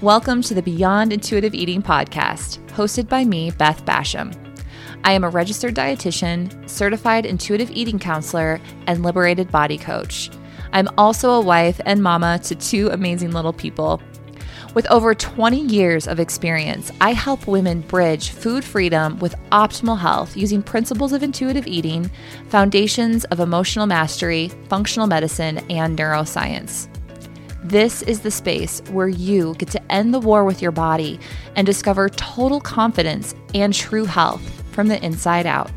Welcome to the Beyond Intuitive Eating podcast, hosted by me, Beth Basham. I am a registered dietitian, certified intuitive eating counselor, and liberated body coach. I'm also a wife and mama to two amazing little people. With over 20 years of experience, I help women bridge food freedom with optimal health using principles of intuitive eating, foundations of emotional mastery, functional medicine, and neuroscience. This is the space where you get to end the war with your body and discover total confidence and true health from the inside out.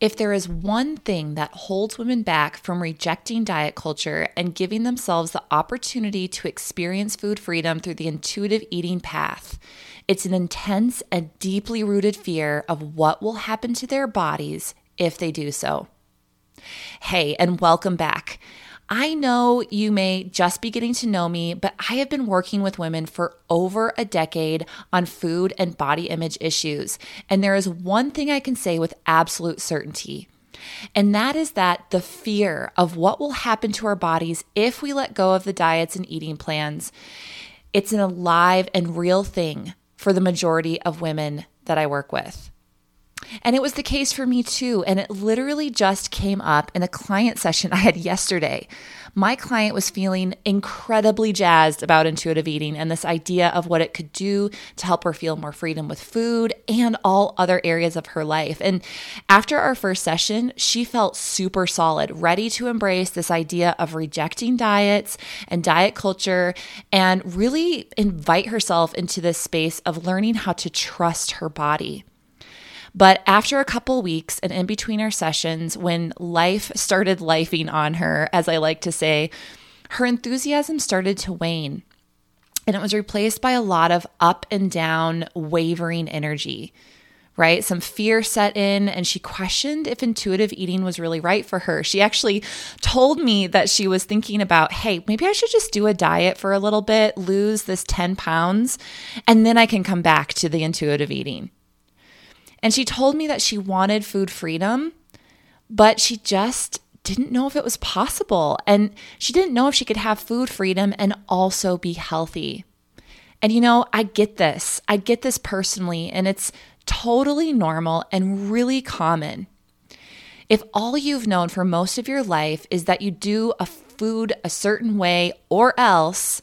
If there is one thing that holds women back from rejecting diet culture and giving themselves the opportunity to experience food freedom through the intuitive eating path, it's an intense and deeply rooted fear of what will happen to their bodies if they do so. Hey, and welcome back. I know you may just be getting to know me, but I have been working with women for over a decade on food and body image issues. And there is one thing I can say with absolute certainty. And that is that the fear of what will happen to our bodies if we let go of the diets and eating plans, it's an alive and real thing for the majority of women that I work with. And it was the case for me too. And it literally just came up in a client session I had yesterday. My client was feeling incredibly jazzed about intuitive eating and this idea of what it could do to help her feel more freedom with food and all other areas of her life. And after our first session, she felt super solid, ready to embrace this idea of rejecting diets and diet culture and really invite herself into this space of learning how to trust her body. But after a couple weeks and in between our sessions, when life started lifing on her, as I like to say, her enthusiasm started to wane. And it was replaced by a lot of up and down, wavering energy, right? Some fear set in, and she questioned if intuitive eating was really right for her. She actually told me that she was thinking about, hey, maybe I should just do a diet for a little bit, lose this 10 pounds, and then I can come back to the intuitive eating. And she told me that she wanted food freedom, but she just didn't know if it was possible. And she didn't know if she could have food freedom and also be healthy. And you know, I get this. I get this personally, and it's totally normal and really common. If all you've known for most of your life is that you do a food a certain way or else,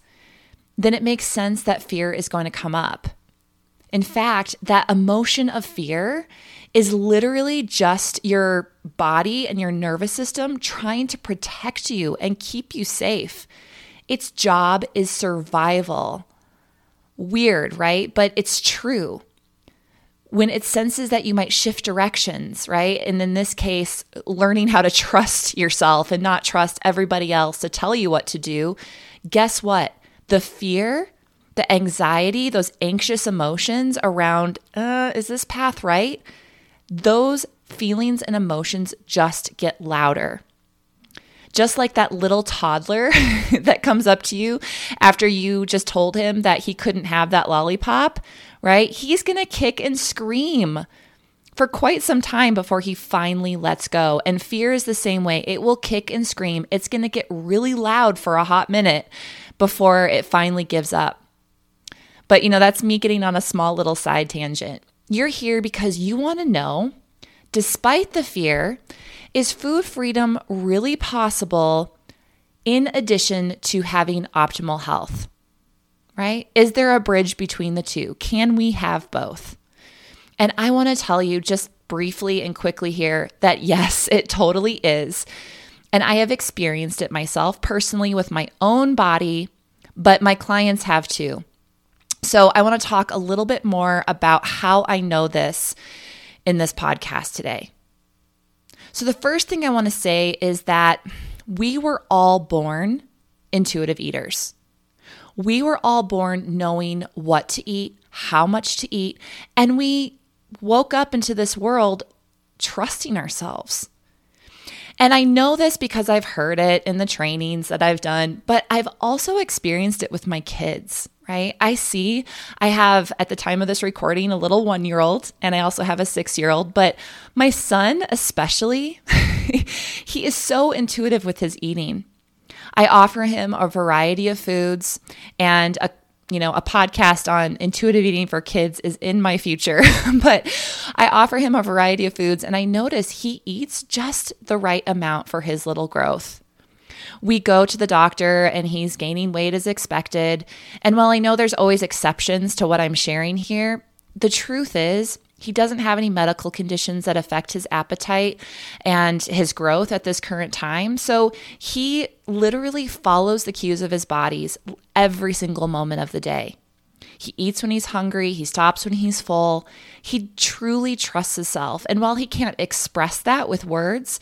then it makes sense that fear is going to come up. In fact, that emotion of fear is literally just your body and your nervous system trying to protect you and keep you safe. Its job is survival. Weird, right? But it's true. When it senses that you might shift directions, right? And in this case, learning how to trust yourself and not trust everybody else to tell you what to do, guess what? The fear the anxiety, those anxious emotions around, uh, is this path right? Those feelings and emotions just get louder. Just like that little toddler that comes up to you after you just told him that he couldn't have that lollipop, right? He's to kick and scream for quite some time before he finally lets go. And fear is the same way. It will kick and scream. It's going to get really loud for a hot minute before it finally gives up. But, you know, that's me getting on a small little side tangent. You're here because you want to know, despite the fear, is food freedom really possible in addition to having optimal health? Right? Is there a bridge between the two? Can we have both? And I want to tell you just briefly and quickly here that yes, it totally is. And I have experienced it myself personally with my own body, but my clients have too. So, I want to talk a little bit more about how I know this in this podcast today. So, the first thing I want to say is that we were all born intuitive eaters. We were all born knowing what to eat, how much to eat, and we woke up into this world trusting ourselves. And I know this because I've heard it in the trainings that I've done, but I've also experienced it with my kids right? I see, I have at the time of this recording a little one year old, and I also have a six year old, but my son, especially, he is so intuitive with his eating. I offer him a variety of foods and a you know, a podcast on intuitive eating for kids is in my future, but I offer him a variety of foods and I notice he eats just the right amount for his little growth. We go to the doctor and he's gaining weight as expected. And while I know there's always exceptions to what I'm sharing here, the truth is he doesn't have any medical conditions that affect his appetite and his growth at this current time. So he literally follows the cues of his bodies every single moment of the day. He eats when he's hungry, he stops when he's full. He truly trusts himself. And while he can't express that with words,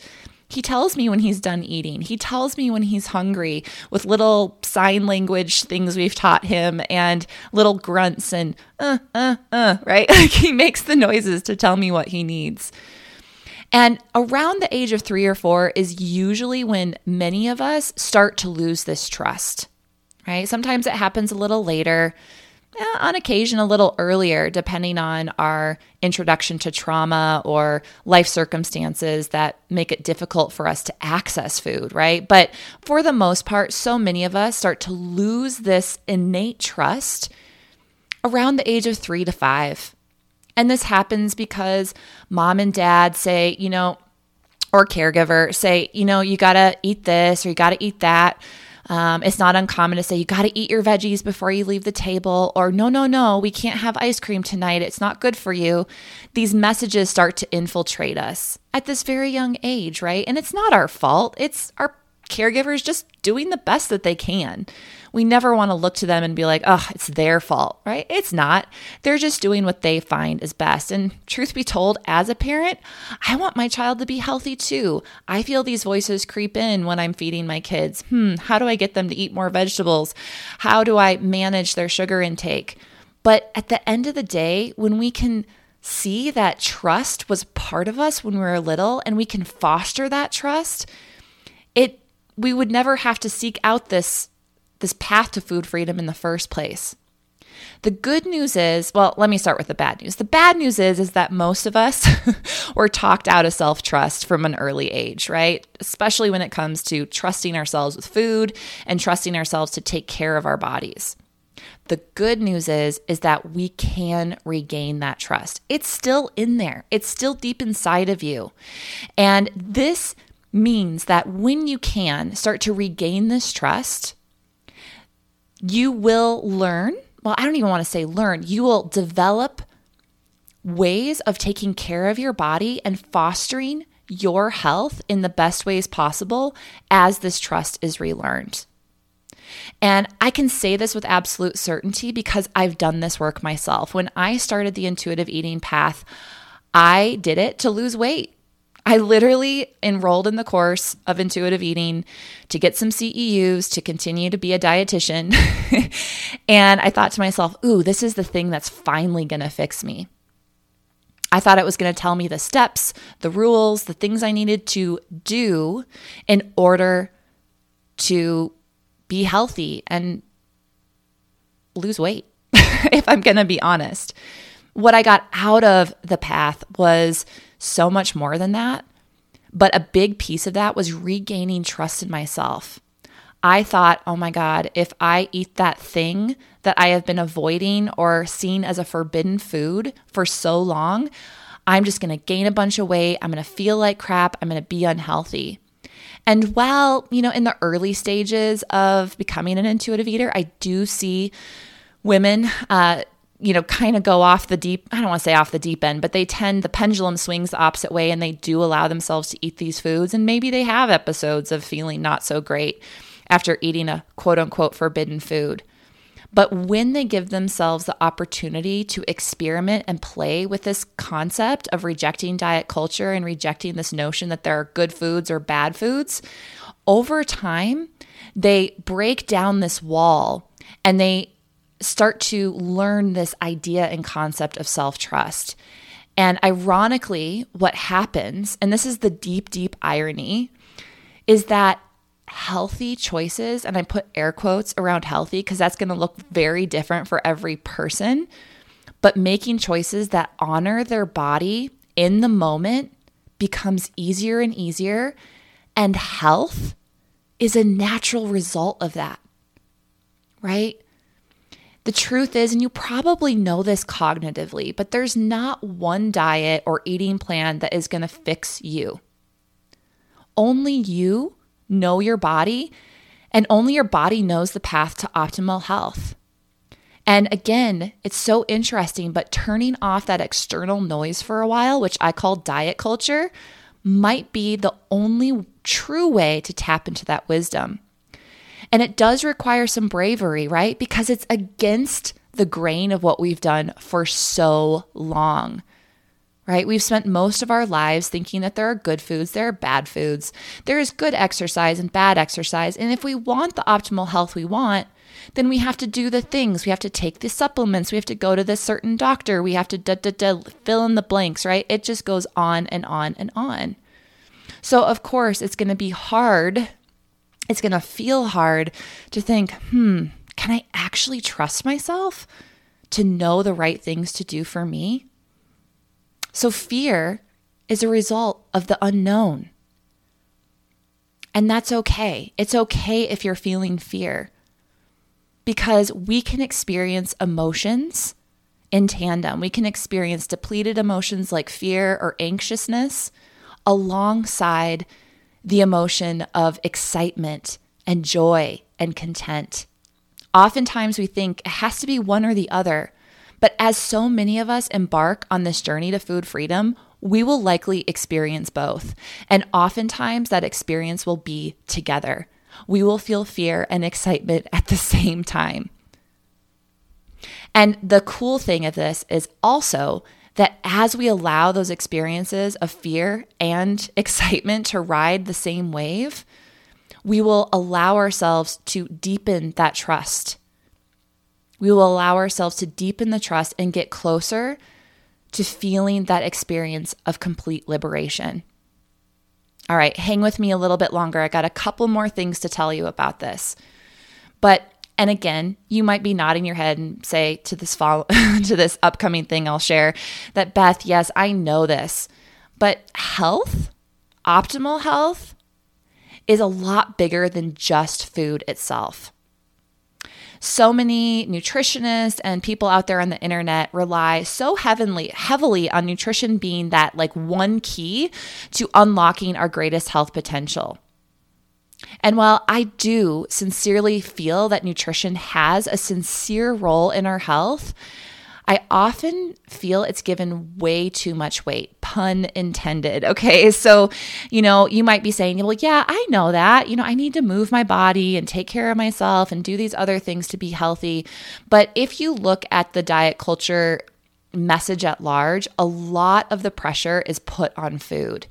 he tells me when he's done eating. He tells me when he's hungry with little sign language things we've taught him and little grunts and uh, uh, uh, right? Like he makes the noises to tell me what he needs. And around the age of three or four is usually when many of us start to lose this trust, right? Sometimes it happens a little later on occasion a little earlier, depending on our introduction to trauma or life circumstances that make it difficult for us to access food, right? But for the most part, so many of us start to lose this innate trust around the age of three to five. And this happens because mom and dad say, you know, or caregiver say, you know, you got to eat this or you got to eat that um, it's not uncommon to say, you got to eat your veggies before you leave the table, or no, no, no, we can't have ice cream tonight. It's not good for you. These messages start to infiltrate us at this very young age, right? And it's not our fault, it's our caregivers just doing the best that they can. We never want to look to them and be like, oh, it's their fault, right? It's not. They're just doing what they find is best. And truth be told, as a parent, I want my child to be healthy too. I feel these voices creep in when I'm feeding my kids. Hmm, how do I get them to eat more vegetables? How do I manage their sugar intake? But at the end of the day, when we can see that trust was part of us when we were little and we can foster that trust, it we would never have to seek out this this path to food freedom in the first place. The good news is, well, let me start with the bad news. The bad news is is that most of us were talked out of self-trust from an early age, right? Especially when it comes to trusting ourselves with food and trusting ourselves to take care of our bodies. The good news is is that we can regain that trust. It's still in there. It's still deep inside of you. And this means that when you can start to regain this trust, you will learn. Well, I don't even want to say learn, you will develop ways of taking care of your body and fostering your health in the best ways possible as this trust is relearned. And I can say this with absolute certainty because I've done this work myself. When I started the intuitive eating path, I did it to lose weight. I literally enrolled in the course of intuitive eating to get some CEUs to continue to be a dietitian. and I thought to myself, ooh, this is the thing that's finally going to fix me. I thought it was going to tell me the steps, the rules, the things I needed to do in order to be healthy and lose weight, if I'm going to be honest. What I got out of the path was so much more than that. But a big piece of that was regaining trust in myself. I thought, oh my God, if I eat that thing that I have been avoiding or seen as a forbidden food for so long, I'm just gonna gain a bunch of weight. I'm gonna feel like crap. I'm gonna be unhealthy. And while, you know, in the early stages of becoming an intuitive eater, I do see women uh, you know, kind of go off the deep, I don't want to say off the deep end, but they tend, the pendulum swings the opposite way and they do allow themselves to eat these foods. And maybe they have episodes of feeling not so great after eating a quote unquote forbidden food. But when they give themselves the opportunity to experiment and play with this concept of rejecting diet culture and rejecting this notion that there are good foods or bad foods, over time, they break down this wall and they start to learn this idea and concept of self trust. And ironically, what happens, and this is the deep, deep irony, is that healthy choices, and I put air quotes around healthy because that's going to look very different for every person, but making choices that honor their body in the moment becomes easier and easier, and health is a natural result of that, right? The truth is, and you probably know this cognitively, but there's not one diet or eating plan that is going to fix you. Only you know your body, and only your body knows the path to optimal health. And again, it's so interesting, but turning off that external noise for a while, which I call diet culture, might be the only true way to tap into that wisdom. And it does require some bravery, right? Because it's against the grain of what we've done for so long, right? We've spent most of our lives thinking that there are good foods, there are bad foods, there is good exercise and bad exercise. And if we want the optimal health we want, then we have to do the things. We have to take the supplements. We have to go to this certain doctor. We have to da, da, da, fill in the blanks, right? It just goes on and on and on. So, of course, it's going to be hard. It's going to feel hard to think, hmm, can I actually trust myself to know the right things to do for me? So, fear is a result of the unknown. And that's okay. It's okay if you're feeling fear because we can experience emotions in tandem. We can experience depleted emotions like fear or anxiousness alongside the emotion of excitement and joy and content. Oftentimes we think it has to be one or the other, but as so many of us embark on this journey to food freedom, we will likely experience both. And oftentimes that experience will be together we will feel fear and excitement at the same time. And the cool thing of this is also that as we allow those experiences of fear and excitement to ride the same wave, we will allow ourselves to deepen that trust. We will allow ourselves to deepen the trust and get closer to feeling that experience of complete liberation. All right, hang with me a little bit longer. I got a couple more things to tell you about this. But and again, you might be nodding your head and say to this fall to this upcoming thing I'll share that Beth, yes, I know this. But health, optimal health is a lot bigger than just food itself so many nutritionists and people out there on the internet rely so heavily heavily on nutrition being that like one key to unlocking our greatest health potential. And while I do sincerely feel that nutrition has a sincere role in our health, I often feel it's given way too much weight, pun intended. Okay. So, you know, you might be saying, well, yeah, I know that. You know, I need to move my body and take care of myself and do these other things to be healthy. But if you look at the diet culture message at large, a lot of the pressure is put on food.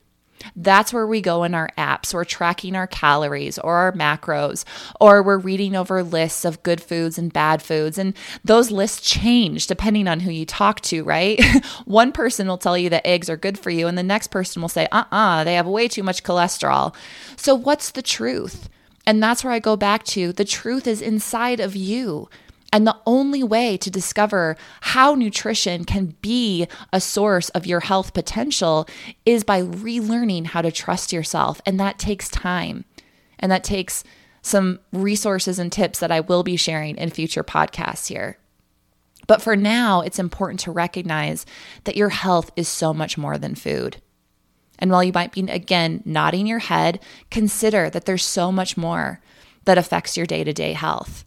That's where we go in our apps. We're tracking our calories or our macros, or we're reading over lists of good foods and bad foods. And those lists change depending on who you talk to, right? One person will tell you that eggs are good for you, and the next person will say, uh uh-uh, uh, they have way too much cholesterol. So, what's the truth? And that's where I go back to the truth is inside of you. And the only way to discover how nutrition can be a source of your health potential is by relearning how to trust yourself. And that takes time. And that takes some resources and tips that I will be sharing in future podcasts here. But for now, it's important to recognize that your health is so much more than food. And while you might be, again, nodding your head, consider that there's so much more that affects your day to day health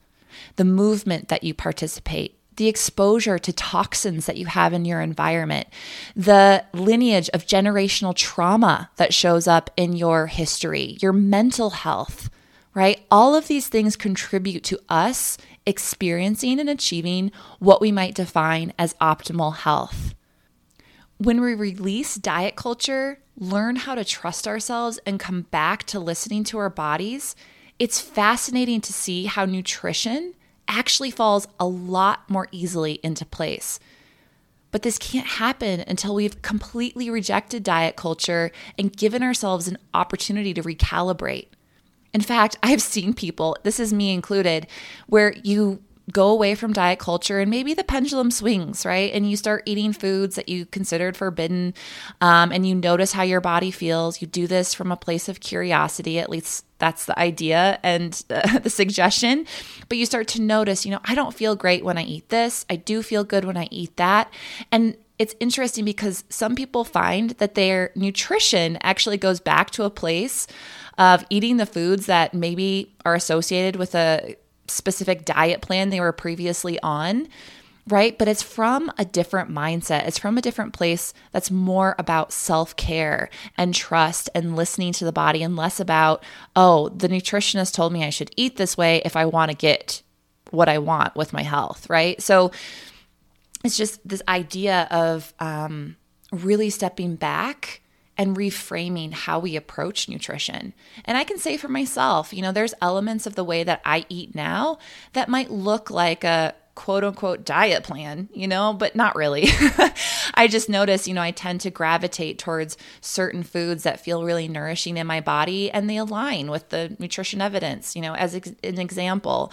the movement that you participate, the exposure to toxins that you have in your environment, the lineage of generational trauma that shows up in your history, your mental health, right? All of these things contribute to us experiencing and achieving what we might define as optimal health. When we release diet culture, learn how to trust ourselves, and come back to listening to our bodies, it's fascinating to see how nutrition actually falls a lot more easily into place. But this can't happen until we've completely rejected diet culture and given ourselves an opportunity to recalibrate. In fact, I've seen people, this is me included, where you go away from diet culture and maybe the pendulum swings, right? And you start eating foods that you considered forbidden um, and you notice how your body feels. You do this from a place of curiosity, at least that's the idea and uh, the suggestion. But you start to notice, you know, I don't feel great when I eat this. I do feel good when I eat that. And it's interesting because some people find that their nutrition actually goes back to a place of eating the foods that maybe are associated with a specific diet plan they were previously on, right? But it's from a different mindset. It's from a different place that's more about self care and trust and listening to the body and less about, oh, the nutritionist told me I should eat this way if I want to get what I want with my health, right? So it's just this idea of um, really stepping back and reframing how we approach nutrition. And I can say for myself, you know, there's elements of the way that I eat now that might look like a quote unquote diet plan, you know, but not really. I just notice, you know, I tend to gravitate towards certain foods that feel really nourishing in my body and they align with the nutrition evidence. You know, as ex- an example,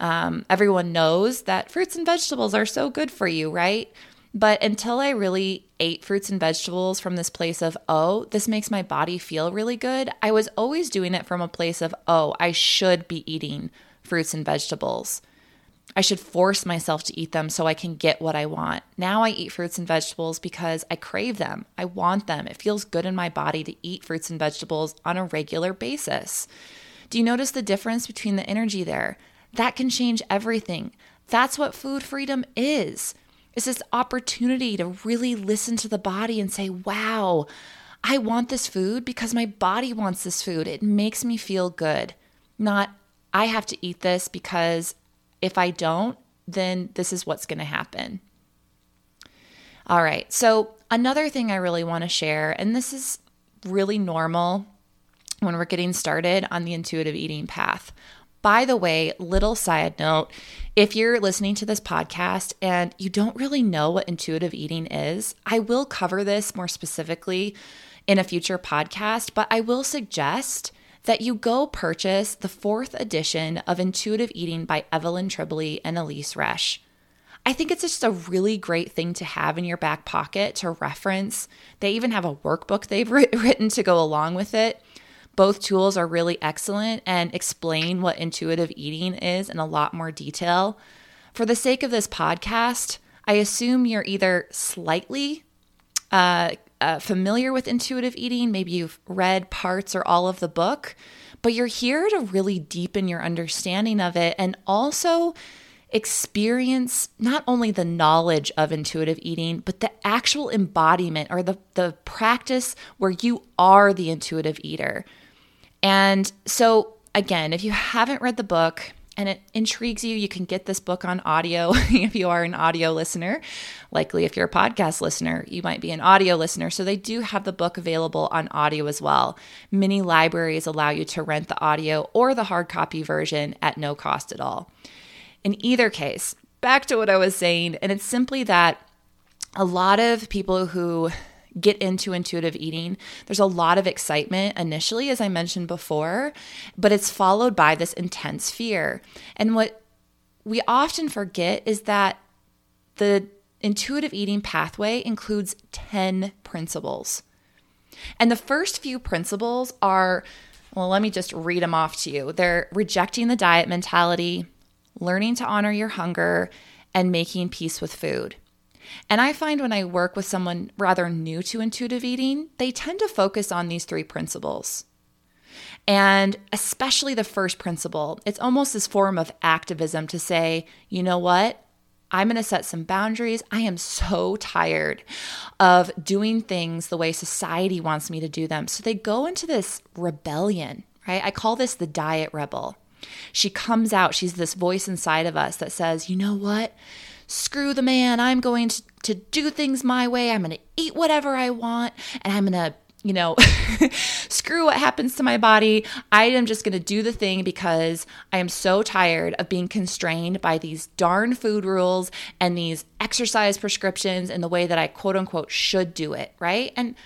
um, everyone knows that fruits and vegetables are so good for you, right? But until I really ate fruits and vegetables from this place of, oh, this makes my body feel really good, I was always doing it from a place of, oh, I should be eating fruits and vegetables. I should force myself to eat them so I can get what I want. Now I eat fruits and vegetables because I crave them. I want them. It feels good in my body to eat fruits and vegetables on a regular basis. Do you notice the difference between the energy there? That can change everything. That's what food freedom is is this opportunity to really listen to the body and say, wow, I want this food because my body wants this food. It makes me feel good. Not, I have to eat this because if I don't, then this is what's going to happen. All right. So, another thing I really want to share, and this is really normal when we're getting started on the intuitive eating path. By the way, little side note if you're listening to this podcast and you don't really know what intuitive eating is, I will cover this more specifically in a future podcast, but I will suggest that you go purchase the fourth edition of Intuitive Eating by Evelyn Tribole and Elyse Resch. I think it's just a really great thing to have in your back pocket to reference. They even have a workbook they've written to go along with it. Both tools are really excellent and explain what intuitive eating is in a lot more detail. For the sake of this podcast, I assume you're either slightly uh, uh, familiar with intuitive eating, maybe you've read parts or all of the book, but you're here to really deepen your understanding of it and also experience not only the knowledge of intuitive eating, but the actual embodiment or the, the practice where you are the intuitive eater. And so, again, if you haven't read the book and it intrigues you, you can get this book on audio if you are an audio listener. Likely, if you're a podcast listener, you might be an audio listener. So, they do have the book available on audio as well. Many libraries allow you to rent the audio or the hard copy version at no cost at all. In either case, back to what I was saying, and it's simply that a lot of people who get into intuitive eating, there's a lot of excitement initially, as I mentioned before, but it's followed by this intense fear. And what we often forget is that the intuitive eating pathway includes 10 principles. And the first few principles are well, let me just read them off to you. They're rejecting the diet mentality, learning to honor your hunger, and making peace with food. And I find when I work with someone rather new to intuitive eating, they tend to focus on these three principles. And especially the first principle, it's almost this form of activism to say, you know what? I'm going to set some boundaries. I am so tired of doing things the way society wants me to do them. So they go into this rebellion, right? I call this the diet rebel. She comes out, she's this voice inside of us that says, you know what? Screw the man. I'm going to, to do things my way. I'm going to eat whatever I want and I'm going to you know, screw what happens to my body. I am just going to do the thing because I am so tired of being constrained by these darn food rules and these exercise prescriptions and the way that I quote unquote should do it, right? And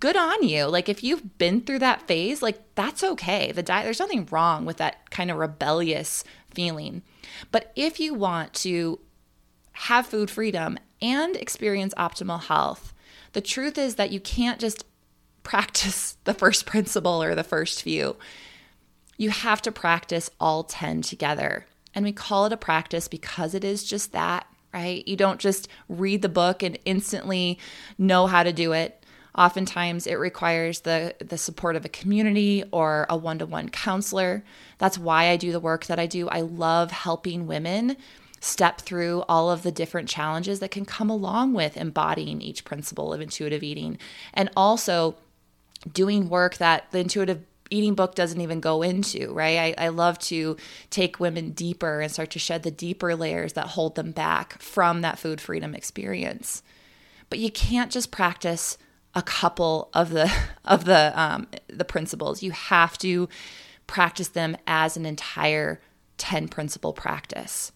good on you. Like if you've been through that phase, like that's okay. The diet, there's nothing wrong with that kind of rebellious feeling. But if you want to have food freedom and experience optimal health, the truth is that you can't just practice the first principle or the first few. You have to practice all 10 together. And we call it a practice because it is just that, right? You don't just read the book and instantly know how to do it. Oftentimes, it requires the, the support of a community or a one to one counselor. That's why I do the work that I do. I love helping women step through all of the different challenges that can come along with embodying each principle of intuitive eating and also doing work that the intuitive eating book doesn't even go into, right? I, I love to take women deeper and start to shed the deeper layers that hold them back from that food freedom experience. But you can't just practice a couple of the of the um, the principles. You have to practice them as an entire 10 principle practice.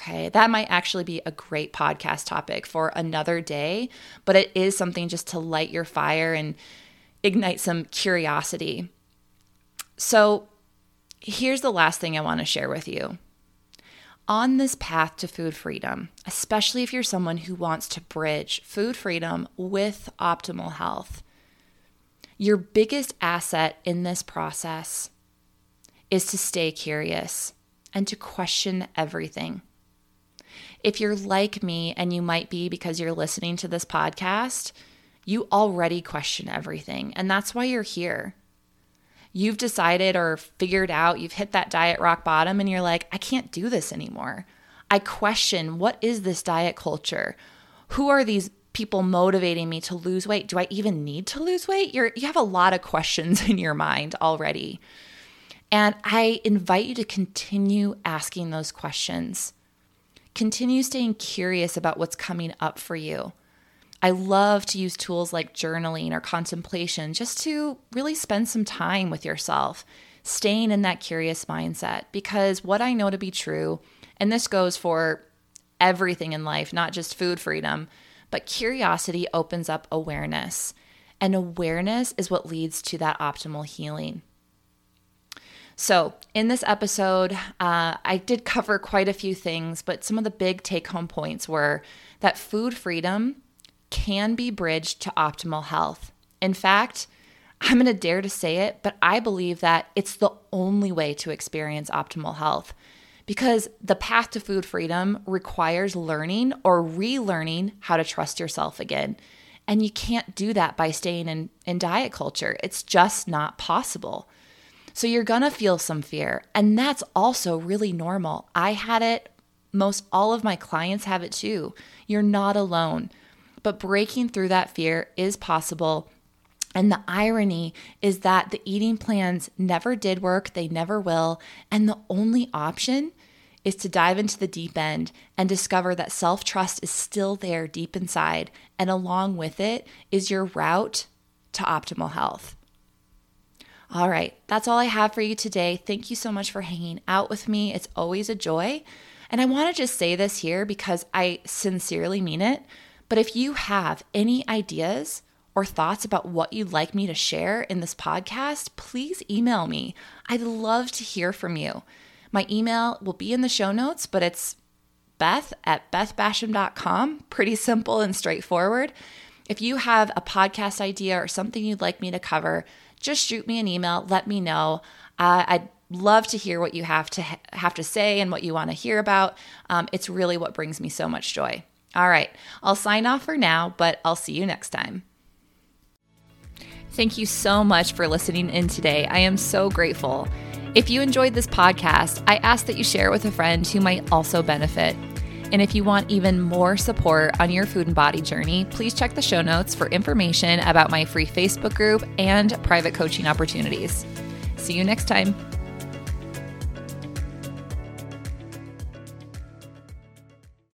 Okay, that might actually be a great podcast topic for another day, but it is something just to light your fire and ignite some curiosity. So, here's the last thing I want to share with you. On this path to food freedom, especially if you're someone who wants to bridge food freedom with optimal health, your biggest asset in this process is to stay curious and to question everything. If you're like me, and you might be because you're listening to this podcast, you already question everything. And that's why you're here. You've decided or figured out, you've hit that diet rock bottom, and you're like, I can't do this anymore. I question what is this diet culture? Who are these people motivating me to lose weight? Do I even need to lose weight? You're, you have a lot of questions in your mind already. And I invite you to continue asking those questions. Continue staying curious about what's coming up for you. I love to use tools like journaling or contemplation just to really spend some time with yourself, staying in that curious mindset. Because what I know to be true, and this goes for everything in life, not just food freedom, but curiosity opens up awareness. And awareness is what leads to that optimal healing. So, in this episode, uh, I did cover quite a few things, but some of the big take home points were that food freedom can be bridged to optimal health. In fact, I'm going to dare to say it, but I believe that it's the only way to experience optimal health because the path to food freedom requires learning or relearning how to trust yourself again. And you can't do that by staying in, in diet culture. It's just not possible. So you're going to feel some fear. And that's also really normal. I had it. Most all of my clients have it too. You're not alone. But breaking through that fear is possible. And the irony is that the eating plans never did work, they never will. And the only option is to dive into the deep end and discover that self trust is still there deep inside. And along with it is your route to optimal health. All right, that's all I have for you today. Thank you so much for hanging out with me. It's always a joy. And I want to just say this here because I sincerely mean it. But if you have any ideas or thoughts about what you'd like me to share in this podcast, please email me. I'd love to hear from you. My email will be in the show notes, but it's beth at bethbasham.com. Pretty simple and straightforward. If you have a podcast idea or something you'd like me to cover, just shoot me an email. Let me know. Uh, I'd love to hear what you have to ha- have to say and what you want to hear about. Um, it's really what brings me so much joy. All right, I'll sign off for now, but I'll see you next time. Thank you so much for listening in today. I am so grateful. If you enjoyed this podcast, I ask that you share it with a friend who might also benefit. And if you want even more support on your food and body journey, please check the show notes for information about my free Facebook group and private coaching opportunities. See you next time.